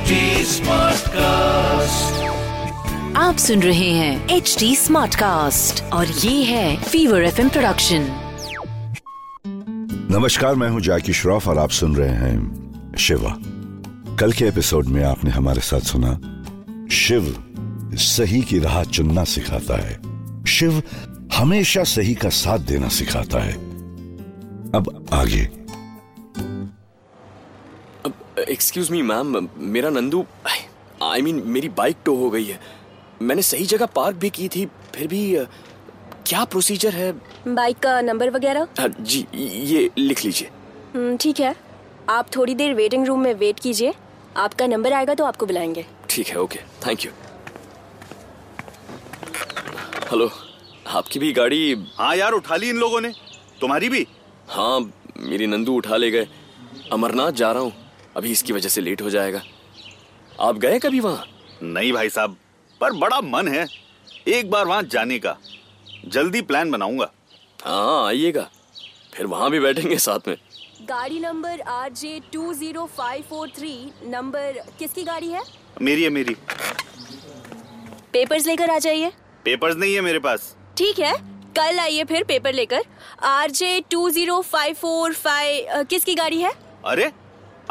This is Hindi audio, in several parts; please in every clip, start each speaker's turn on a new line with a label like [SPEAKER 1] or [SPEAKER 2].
[SPEAKER 1] HD Smartcast.
[SPEAKER 2] आप सुन रहे हैं एच डी स्मार्ट कास्ट और ये है फीवर एफ़ प्रोडक्शन
[SPEAKER 3] नमस्कार मैं हूँ जैकी श्रॉफ और आप सुन रहे हैं शिवा। कल के एपिसोड में आपने हमारे साथ सुना शिव सही की राह चुनना सिखाता है। शिव हमेशा सही का साथ देना सिखाता है। अब आगे
[SPEAKER 4] एक्सक्यूज मी मैम मेरा नंदू आई मीन मेरी बाइक टो हो गई है। मैंने सही जगह पार्क भी की थी फिर भी क्या प्रोसीजर है?
[SPEAKER 5] बाइक का नंबर वगैरह?
[SPEAKER 4] अ, जी ये लिख लीजिए।
[SPEAKER 5] हम्म, ठीक है। आप थोड़ी देर वेटिंग रूम में वेट कीजिए। आपका नंबर आएगा तो आपको बुलाएँगे।
[SPEAKER 4] ठीक है ओके थैंक यू हेलो आपकी भी गाड़ी
[SPEAKER 6] हाँ यार उठा ली इन लोगों ने। तुम्हारी भी?
[SPEAKER 4] हाँ मेरी नंदू उठा ले गए। अमरनाथ जा रहा हूँ। अभी इसकी वजह से लेट हो जाएगा। आप गए कभी वहाँ?
[SPEAKER 6] नहीं भाई साहब पर बड़ा मन है। एक बार वहाँ जाने का। जल्दी प्लान बनाऊँगा।
[SPEAKER 4] हाँ आइएगा। फिर वहाँ भी बैठेंगे साथ में।
[SPEAKER 5] गाड़ी number R J two zero five four three number किसकी गाड़ी है?
[SPEAKER 6] मेरी है मेरी।
[SPEAKER 5] पेपर्स लेकर आ जाइए।
[SPEAKER 6] पेपर्स नहीं है मेरे पास।
[SPEAKER 5] ठीक है कल आइए फिर पेपर लेकर। R J two zero five four five किसकी गाड़ी है?
[SPEAKER 6] अरे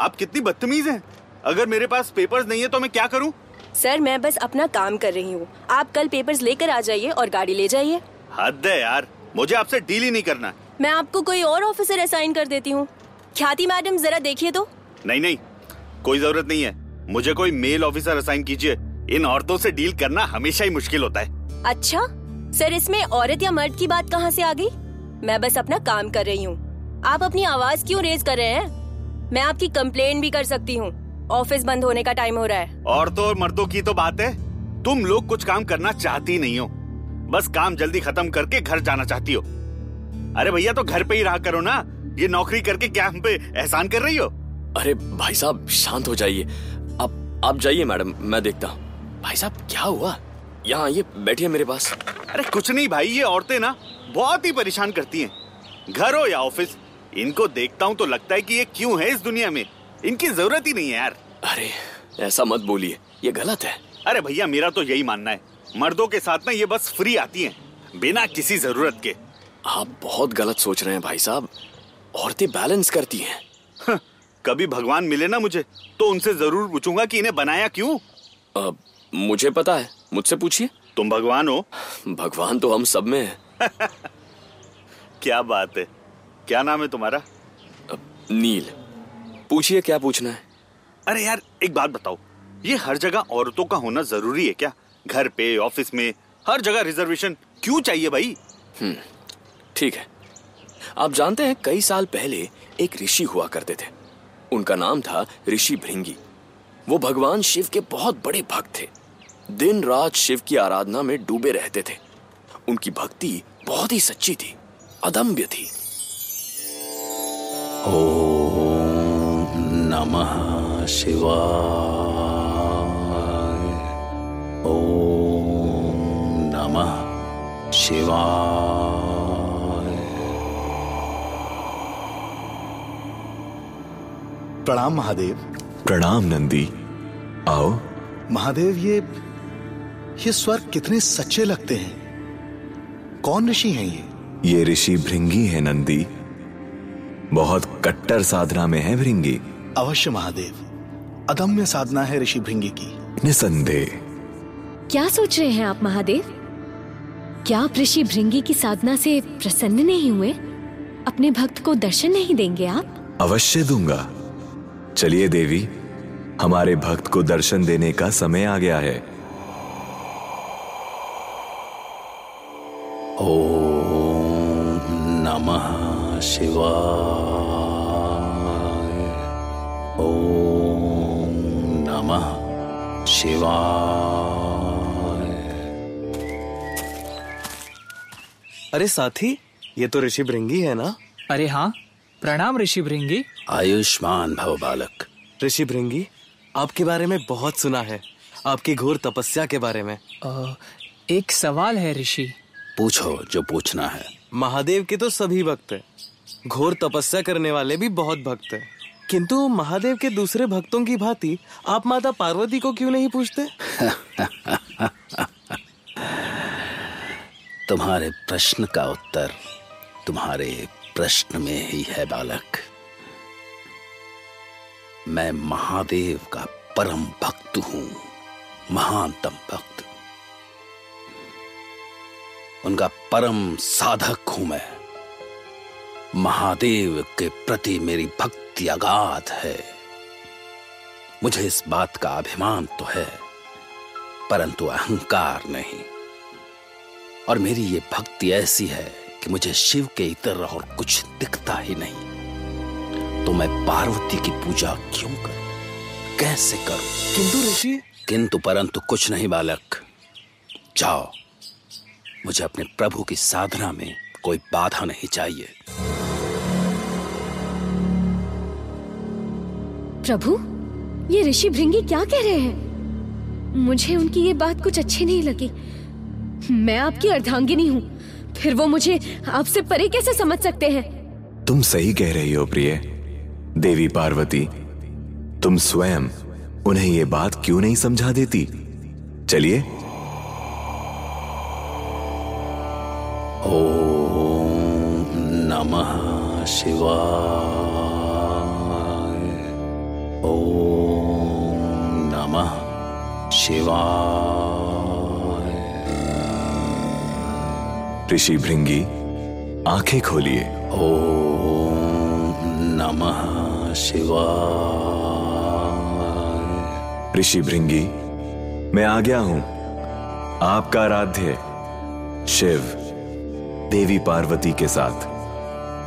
[SPEAKER 6] आप कितनी बदतमीज हैं। अगर मेरे पास पेपर्स नहीं है तो मैं क्या करूँ?
[SPEAKER 5] सर मैं बस अपना काम कर रही हूँ। आप कल पेपर्स लेकर आ जाइए और गाड़ी ले जाइए।
[SPEAKER 6] हद है यार। मुझे आपसे डील ही नहीं करना।
[SPEAKER 5] मैं आपको कोई और ऑफिसर असाइन कर देती हूँ। ख्याति मैडम जरा देखिए तो।
[SPEAKER 6] नहीं नहीं। कोई ज़रूरत नहीं है। मुझे कोई मेल ऑफिसर असाइन कीजिए। इन औरतों से डील करना हमेशा ही मुश्किल होता है।
[SPEAKER 5] अच्छा? सर इसमें औरत या मर्द की बात कहाँ से आ गई? मैं बस अपना काम कर रही हूँ। आप अपनी आवाज़ क्यों रेज कर रहे हैं? मैं आपकी कंप्लेन भी कर सकती हूँ। ऑफ़िस बंद होने का टाइम हो रहा है।
[SPEAKER 6] औरतों और मर्दों की तो बात है। तुम लोग कुछ काम करना चाहती नहीं हो। बस काम जल्दी खत्म करके घर जाना चाहती हो। अरे भैया तो घर पे ही रहा करो ना। ये नौकरी करके क्या हम पे एहसान कर रही हो?
[SPEAKER 4] अरे भाई साहब शांत हो जाइए। आप आप जाइए मैडम मैं देखता हूँ। भाई साहब क्या हुआ? यहाँ आइए बैठिए मेरे पास।
[SPEAKER 6] अरे कुछ नहीं भाई ये औरतें ना बहुत ही परेशान करती हैं। घर हो या ऑफ़िस इनको देखता हूँ तो लगता है कि ये क्यों है इस दुनिया में। इनकी ज़रूरत ही नहीं है यार।
[SPEAKER 4] अरे ऐसा मत बोलिए। ये गलत है।
[SPEAKER 6] अरे भैया मेरा तो यही मानना है। मर्दों के साथ ना ये बस फ्री आती हैं बिना किसी ज़रूरत के।
[SPEAKER 4] आप बहुत गलत सोच रहे हैं भाई साहब। औरतें बैलेंस करती हैं।
[SPEAKER 6] हं, कभी भगवान मिले ना मुझे तो उनसे ज़रूर पूछूँगा कि इन्हें बनाया क्यों।
[SPEAKER 4] अब मुझे पता है। मुझसे पूछिए।
[SPEAKER 6] तुम भगवान हो।
[SPEAKER 4] भगवान तो हम सब में है।
[SPEAKER 6] क्या बात है। क्या नाम है तुम्हारा?
[SPEAKER 4] नील पूछिए क्या पूछना है?
[SPEAKER 6] अरे यार एक बात बताओ। ये हर जगह औरतों का होना ज़रूरी है क्या? घर पे ऑफ़िस में हर जगह रिजर्वेशन क्यों चाहिए भाई?
[SPEAKER 4] ठीक है। आप जानते हैं कई साल पहले एक ऋषि हुआ करते थे। उनका नाम था ऋषि भृंगी। वो भगवान शिव के बहुत बड़े भक्त थे। दिन रात शिव की आराधना में डूबे रहते थे। उनकी भक्ति बहुत ही सच्ची थी अदम्य थी।
[SPEAKER 1] नमः शिवाय। ॐ नमः शिवाय
[SPEAKER 7] प्रणाम महादेव।
[SPEAKER 8] प्रणाम नंदी। आओ।
[SPEAKER 7] महादेव ये ये स्वर कितने सच्चे लगते हैं। कौन ऋषि हैं ये?
[SPEAKER 8] ये ऋषि भृंगी है नंदी। बहुत कट्टर साधना में है भृंगी।
[SPEAKER 7] अवश्य महादेव। अदम्य साधना है ऋषि भृंगी की।
[SPEAKER 8] निसंदेह।
[SPEAKER 9] क्या सोच रहे हैं आप महादेव? क्या आप ऋषि भृंगी की साधना से प्रसन्न नहीं हुए? अपने भक्त को दर्शन नहीं देंगे आप?
[SPEAKER 8] अवश्य दूँगा। चलिए देवी हमारे भक्त को दर्शन देने का समय आ गया है।
[SPEAKER 1] ॐ नमः शिवाय। शिवाय।
[SPEAKER 10] अरे साथी ये तो ऋषि भृंगी है ना?
[SPEAKER 11] अरे हाँ प्रणाम ऋषि भृंगी।
[SPEAKER 1] आयुष्मान भव बालक।
[SPEAKER 10] ऋषि भृंगी आपके बारे में बहुत सुना है। आपकी घोर तपस्या के बारे में।
[SPEAKER 11] अ, एक सवाल है ऋषि।
[SPEAKER 1] पूछो जो पूछना है।
[SPEAKER 10] महादेव के तो सभी भक्त हैं। घोर तपस्या करने वाले भी बहुत भक्त हैं। किंतु महादेव के दूसरे भक्तों की भांति आप माता पार्वती को क्यों नहीं पूछते?
[SPEAKER 1] तुम्हारे प्रश्न का उत्तर तुम्हारे प्रश्न में ही है, बालक। मैं महादेव का परम भक्त हूँ, महानतम भक्त। उनका परम साधक हूँ मैं। महादेव के प्रति मेरी भक्ति अगाध है। मुझे इस बात का अभिमान तो है परंतु अहंकार नहीं। और मेरी ये भक्ति ऐसी है कि मुझे शिव के इतर और कुछ दिखता ही नहीं। तो मैं पार्वती की पूजा क्यों करूँ? कैसे करूँ?
[SPEAKER 10] किंतु ऋषि।
[SPEAKER 1] किंतु परंतु कुछ नहीं बालक। जाओ मुझे अपने प्रभु की साधना में कोई बाधा नहीं चाहिए।
[SPEAKER 9] प्रभु ये ऋषि भृंगी क्या कह रहे हैं? मुझे उनकी ये बात कुछ अच्छी नहीं लगी। मैं आपकी अर्धांगिनी हूँ। फिर वो मुझे आपसे परे कैसे समझ सकते हैं?
[SPEAKER 8] तुम सही कह रही हो प्रिय। देवी पार्वती तुम स्वयं उन्हें ये बात क्यों नहीं समझा देती? चलिए।
[SPEAKER 1] ओम नमः शिवाय। ओम नमः शिवाय
[SPEAKER 8] ऋषि भृंगी आँखें खोलिए।
[SPEAKER 1] ओम नमः शिवाय
[SPEAKER 8] ऋषि भृंगी मैं आ गया हूँ। आपका आराध्य शिव देवी पार्वती के साथ।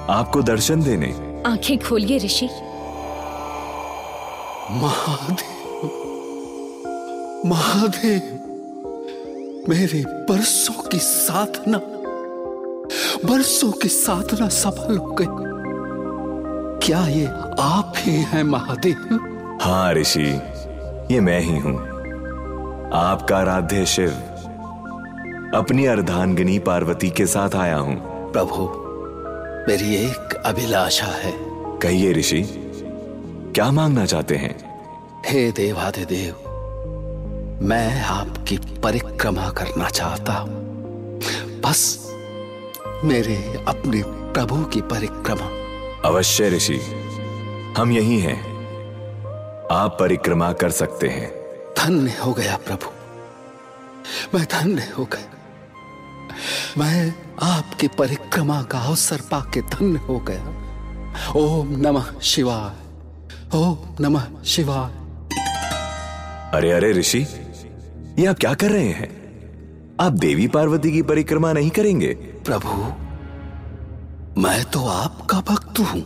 [SPEAKER 8] आपको दर्शन देने।
[SPEAKER 9] आँखें खोलिए ऋषि।
[SPEAKER 7] महादेव महादेव मेरे बरसों की साधना बरसों की साधना सफल हो गई। क्या ये आप ही हैं महादेव?
[SPEAKER 8] हाँ ऋषि ये मैं ही हूँ। आपका आराध्य शिव अपनी अर्धांगिनी पार्वती के साथ आया हूँ।
[SPEAKER 1] प्रभु मेरी एक अभिलाषा है।
[SPEAKER 8] कहिए ऋषि। क्या मांगना चाहते हैं?
[SPEAKER 1] हे देवाधिदेव मैं आपकी परिक्रमा करना चाहता हूँ। बस मेरे अपने प्रभु की परिक्रमा।
[SPEAKER 8] अवश्य ऋषि हम यही हैं। आप परिक्रमा कर सकते हैं।
[SPEAKER 1] धन्य हो गया प्रभु। मैं धन्य हो गया। मैं आपकी परिक्रमा का अवसर पाके धन्य हो गया। ओम नमः शिवाय। ओम नमः शिवाय।
[SPEAKER 8] अरे अरे ऋषि ये आप क्या कर रहे हैं? आप देवी पार्वती की परिक्रमा नहीं करेंगे।
[SPEAKER 1] प्रभु मैं तो आपका भक्त हूँ।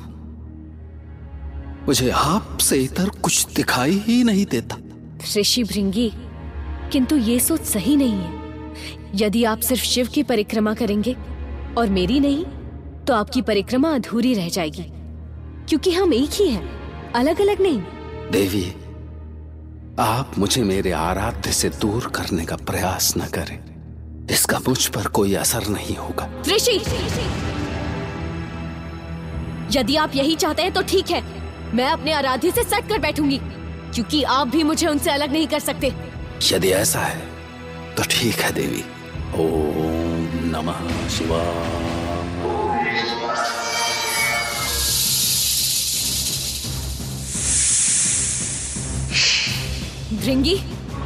[SPEAKER 1] मुझे आपसे इतर कुछ दिखाई ही नहीं देता।
[SPEAKER 9] ऋषि भृंगी किंतु ये सोच सही नहीं है। यदि आप सिर्फ़ शिव की परिक्रमा करेंगे और मेरी नहीं तो आपकी परिक्रमा अधूरी रह जाएगी क्योंकि हम एक ही हैं। अलग अलग नहीं।
[SPEAKER 1] देवी आप मुझे मेरे आराध्य से दूर करने का प्रयास न करें। इसका मुझ पर कोई असर नहीं होगा।
[SPEAKER 9] ऋषि! यदि आप यही चाहते हैं तो ठीक है। मैं अपने आराध्य से सट कर बैठूँगी क्योंकि आप भी मुझे उनसे अलग नहीं कर सकते।
[SPEAKER 1] यदि ऐसा है तो ठीक है देवी। ओम नमः शिवाय।
[SPEAKER 9] भृंगी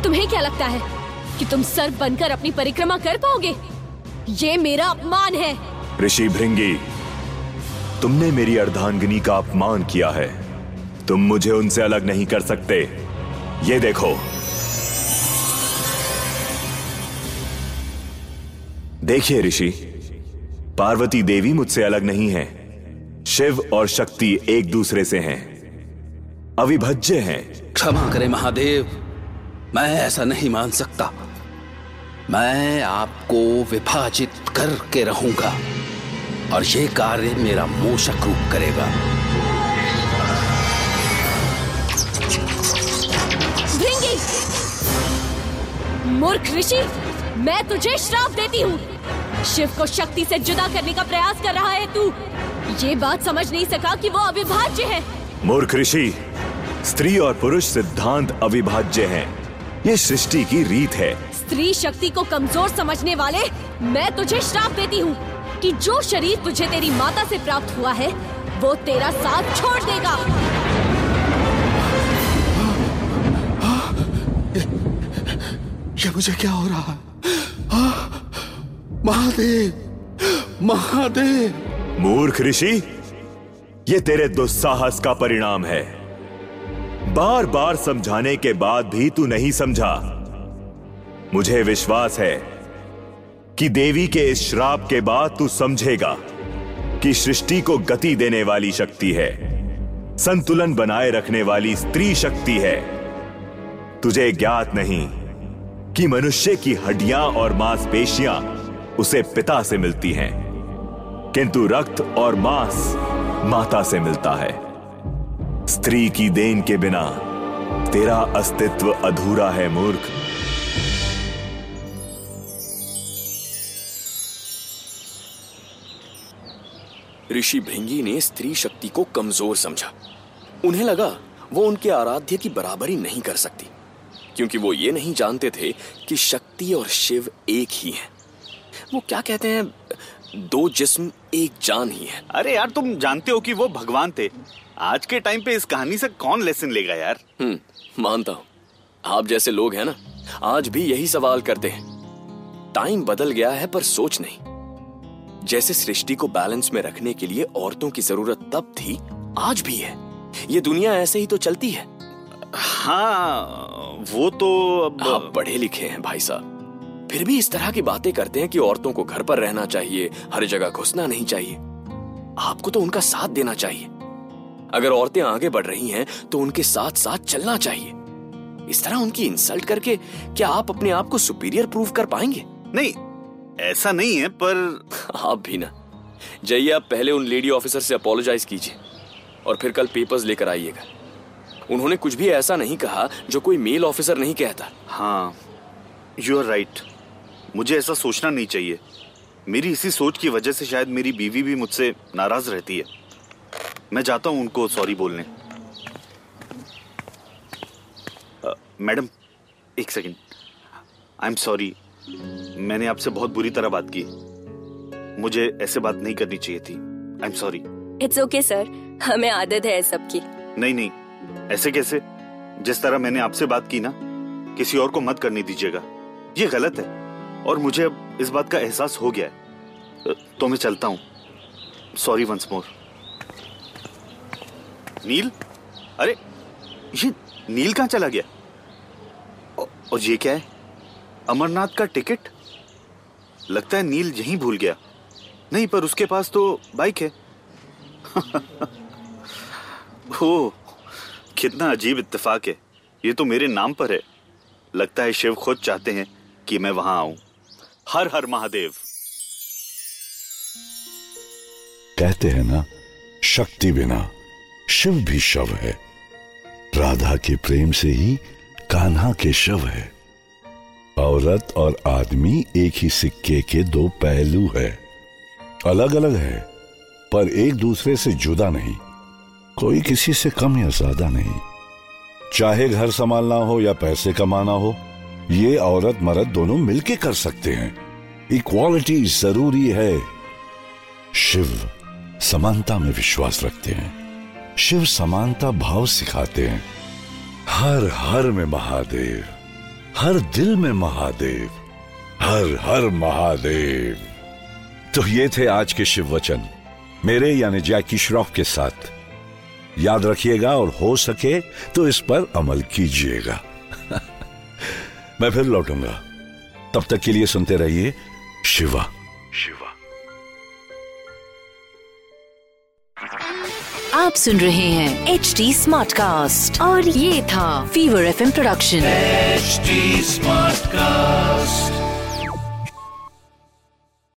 [SPEAKER 9] तुम्हें क्या लगता है कि तुम सर्प बनकर अपनी परिक्रमा कर पाओगे? ये मेरा अपमान है।
[SPEAKER 8] ऋषि भृंगी तुमने मेरी अर्धांगिनी का अपमान किया है। तुम मुझे उनसे अलग नहीं कर सकते। ये देखो। देखिए ऋषि पार्वती देवी मुझसे अलग नहीं है। शिव और शक्ति एक दूसरे से हैं। अविभज्य हैं।
[SPEAKER 1] क्षमा करें महादेव। मैं ऐसा नहीं मान सकता। मैं आपको विभाजित करके रहूँगा और ये कार्य मेरा मोशक रूप करेगा।
[SPEAKER 9] मूर्ख ऋषि मैं तुझे श्राप देती हूँ। शिव को शक्ति से जुदा करने का प्रयास कर रहा है तू। ये बात समझ नहीं सका कि वो अविभाज्य है।
[SPEAKER 8] मूर्ख ऋषि स्त्री और पुरुष सिद्धांत अविभाज्य हैं। ये सृष्टि की रीत है।
[SPEAKER 9] स्त्री शक्ति को कमज़ोर समझने वाले मैं तुझे श्राप देती हूँ कि जो शरीर तुझे तेरी माता से प्राप्त हुआ है वो तेरा साथ छोड़ देगा।
[SPEAKER 7] ये मुझे क्या हो रहा? हाँ? महादेव महादेव।
[SPEAKER 8] मूर्ख ऋषि ये तेरे दुस्साहस का परिणाम है। बार बार समझाने के बाद भी तू नहीं समझा। मुझे विश्वास है कि देवी के इस श्राप के बाद तू समझेगा कि सृष्टि को गति देने वाली शक्ति है, संतुलन बनाए रखने वाली स्त्री शक्ति है। तुझे ज्ञात नहीं कि मनुष्य की हड्डियाँ और मांसपेशियाँ उसे पिता से मिलती हैं, किंतु रक्त और मांस माता से मिलता है। स्त्री की देन के बिना तेरा अस्तित्व अधूरा है, मूर्ख।
[SPEAKER 4] ऋषि भृंगी ने स्त्री शक्ति को कमज़ोर समझा। उन्हें लगा वो उनके आराध्य की बराबरी नहीं कर सकती, क्योंकि वो ये नहीं जानते थे कि शक्ति और शिव एक ही हैं। वो क्या कहते हैं? दो जिस्म एक जान ही है।
[SPEAKER 6] अरे यार तुम जानते हो कि वो भगवान थे। आज के टाइम पे इस कहानी से कौन लेसन लेगा यार?
[SPEAKER 4] हम्म मानता हूँ। आप जैसे लोग हैं ना आज भी यही सवाल करते हैं। टाइम बदल गया है पर सोच नहीं। जैसे सृष्टि को बैलेंस में रखने के लिए औरतों की ज़रूरत तब थी आज भी है। ये दुनिया ऐसे ही तो चलती है।
[SPEAKER 6] हाँ वो तो अब
[SPEAKER 4] आप पढ़े लिखे हैं भाई साहब। फिर भी इस तरह की बातें करते हैं कि औरतों को घर पर रहना चाहिए हर जगह घुसना नहीं चाहिए। आपको तो उनका साथ देना चाहिए। अगर औरतें आगे बढ़ रही हैं तो उनके साथ साथ चलना चाहिए। इस तरह उनकी इंसल्ट करके क्या आप अपने आप को सुपीरियर प्रूव कर पाएँगे?
[SPEAKER 6] नहीं ऐसा नहीं है पर
[SPEAKER 4] आप भी ना। जाइए आप पहले उन लेडी ऑफिसर से अपोलोजाइज कीजिए और फिर कल पेपर्स लेकर आइएगा। उन्होंने कुछ भी ऐसा नहीं कहा जो कोई मेल ऑफिसर नहीं कहता।
[SPEAKER 6] हाँ यू आर राइट मुझे ऐसा सोचना नहीं चाहिए। मेरी इसी सोच की वजह से शायद मेरी बीवी भी मुझसे नाराज़ रहती है। मैं जाता हूँ उनको सॉरी बोलने। मैडम एक सेकेंड। आई एम सॉरी मैंने आपसे बहुत बुरी तरह बात की। मुझे ऐसे बात नहीं करनी चाहिए थी। I am sorry
[SPEAKER 5] it's okay sir हमें आदत है सबकी।
[SPEAKER 6] नहीं नहीं। ऐसे कैसे? जिस तरह मैंने आपसे बात की ना किसी और को मत करने दीजिएगा। ये गलत है। और मुझे अब इस बात का एहसास हो गया है। तो मैं चलता हूँ। Sorry once more Neel? अरे, ये नील कहाँ चला गया? और ये क्या है? अमरनाथ का टिकट? लगता है नील यहीं भूल गया। नहीं, पर उसके पास तो बाइक है। ओ कितना अजीब इत्तेफाक है। ये तो मेरे नाम पर है। लगता है शिव खुद चाहते हैं कि मैं वहाँ आऊँ। हर हर महादेव।
[SPEAKER 3] कहते हैं ना, शक्ति बिना शिव भी शव है। राधा के प्रेम से ही कान्हा के शव है। औरत और आदमी एक ही सिक्के के दो पहलू है। अलग अलग है, पर एक दूसरे से जुदा नहीं। कोई किसी से कम या ज़्यादा नहीं। चाहे घर संभालना हो या पैसे कमाना हो ये औरत मर्द दोनों मिलके कर सकते हैं। इक्वालिटी ज़रूरी है। शिव समानता में विश्वास रखते हैं। शिव समानता भाव सिखाते हैं। हर हर में महादेव, हर दिल में महादेव, हर हर महादेव। तो ये थे आज के शिव वचन। मेरे यानी जैकी श्रॉफ के साथ। याद रखिएगा और हो सके तो इस पर अमल कीजिएगा। मैं फिर लौटूँगा। तब तक के लिए सुनते रहिए शिवा। शिवा।
[SPEAKER 2] आप सुन रहे हैं एच डी स्मार्ट कास्ट और ये था fever F production
[SPEAKER 12] H smart cast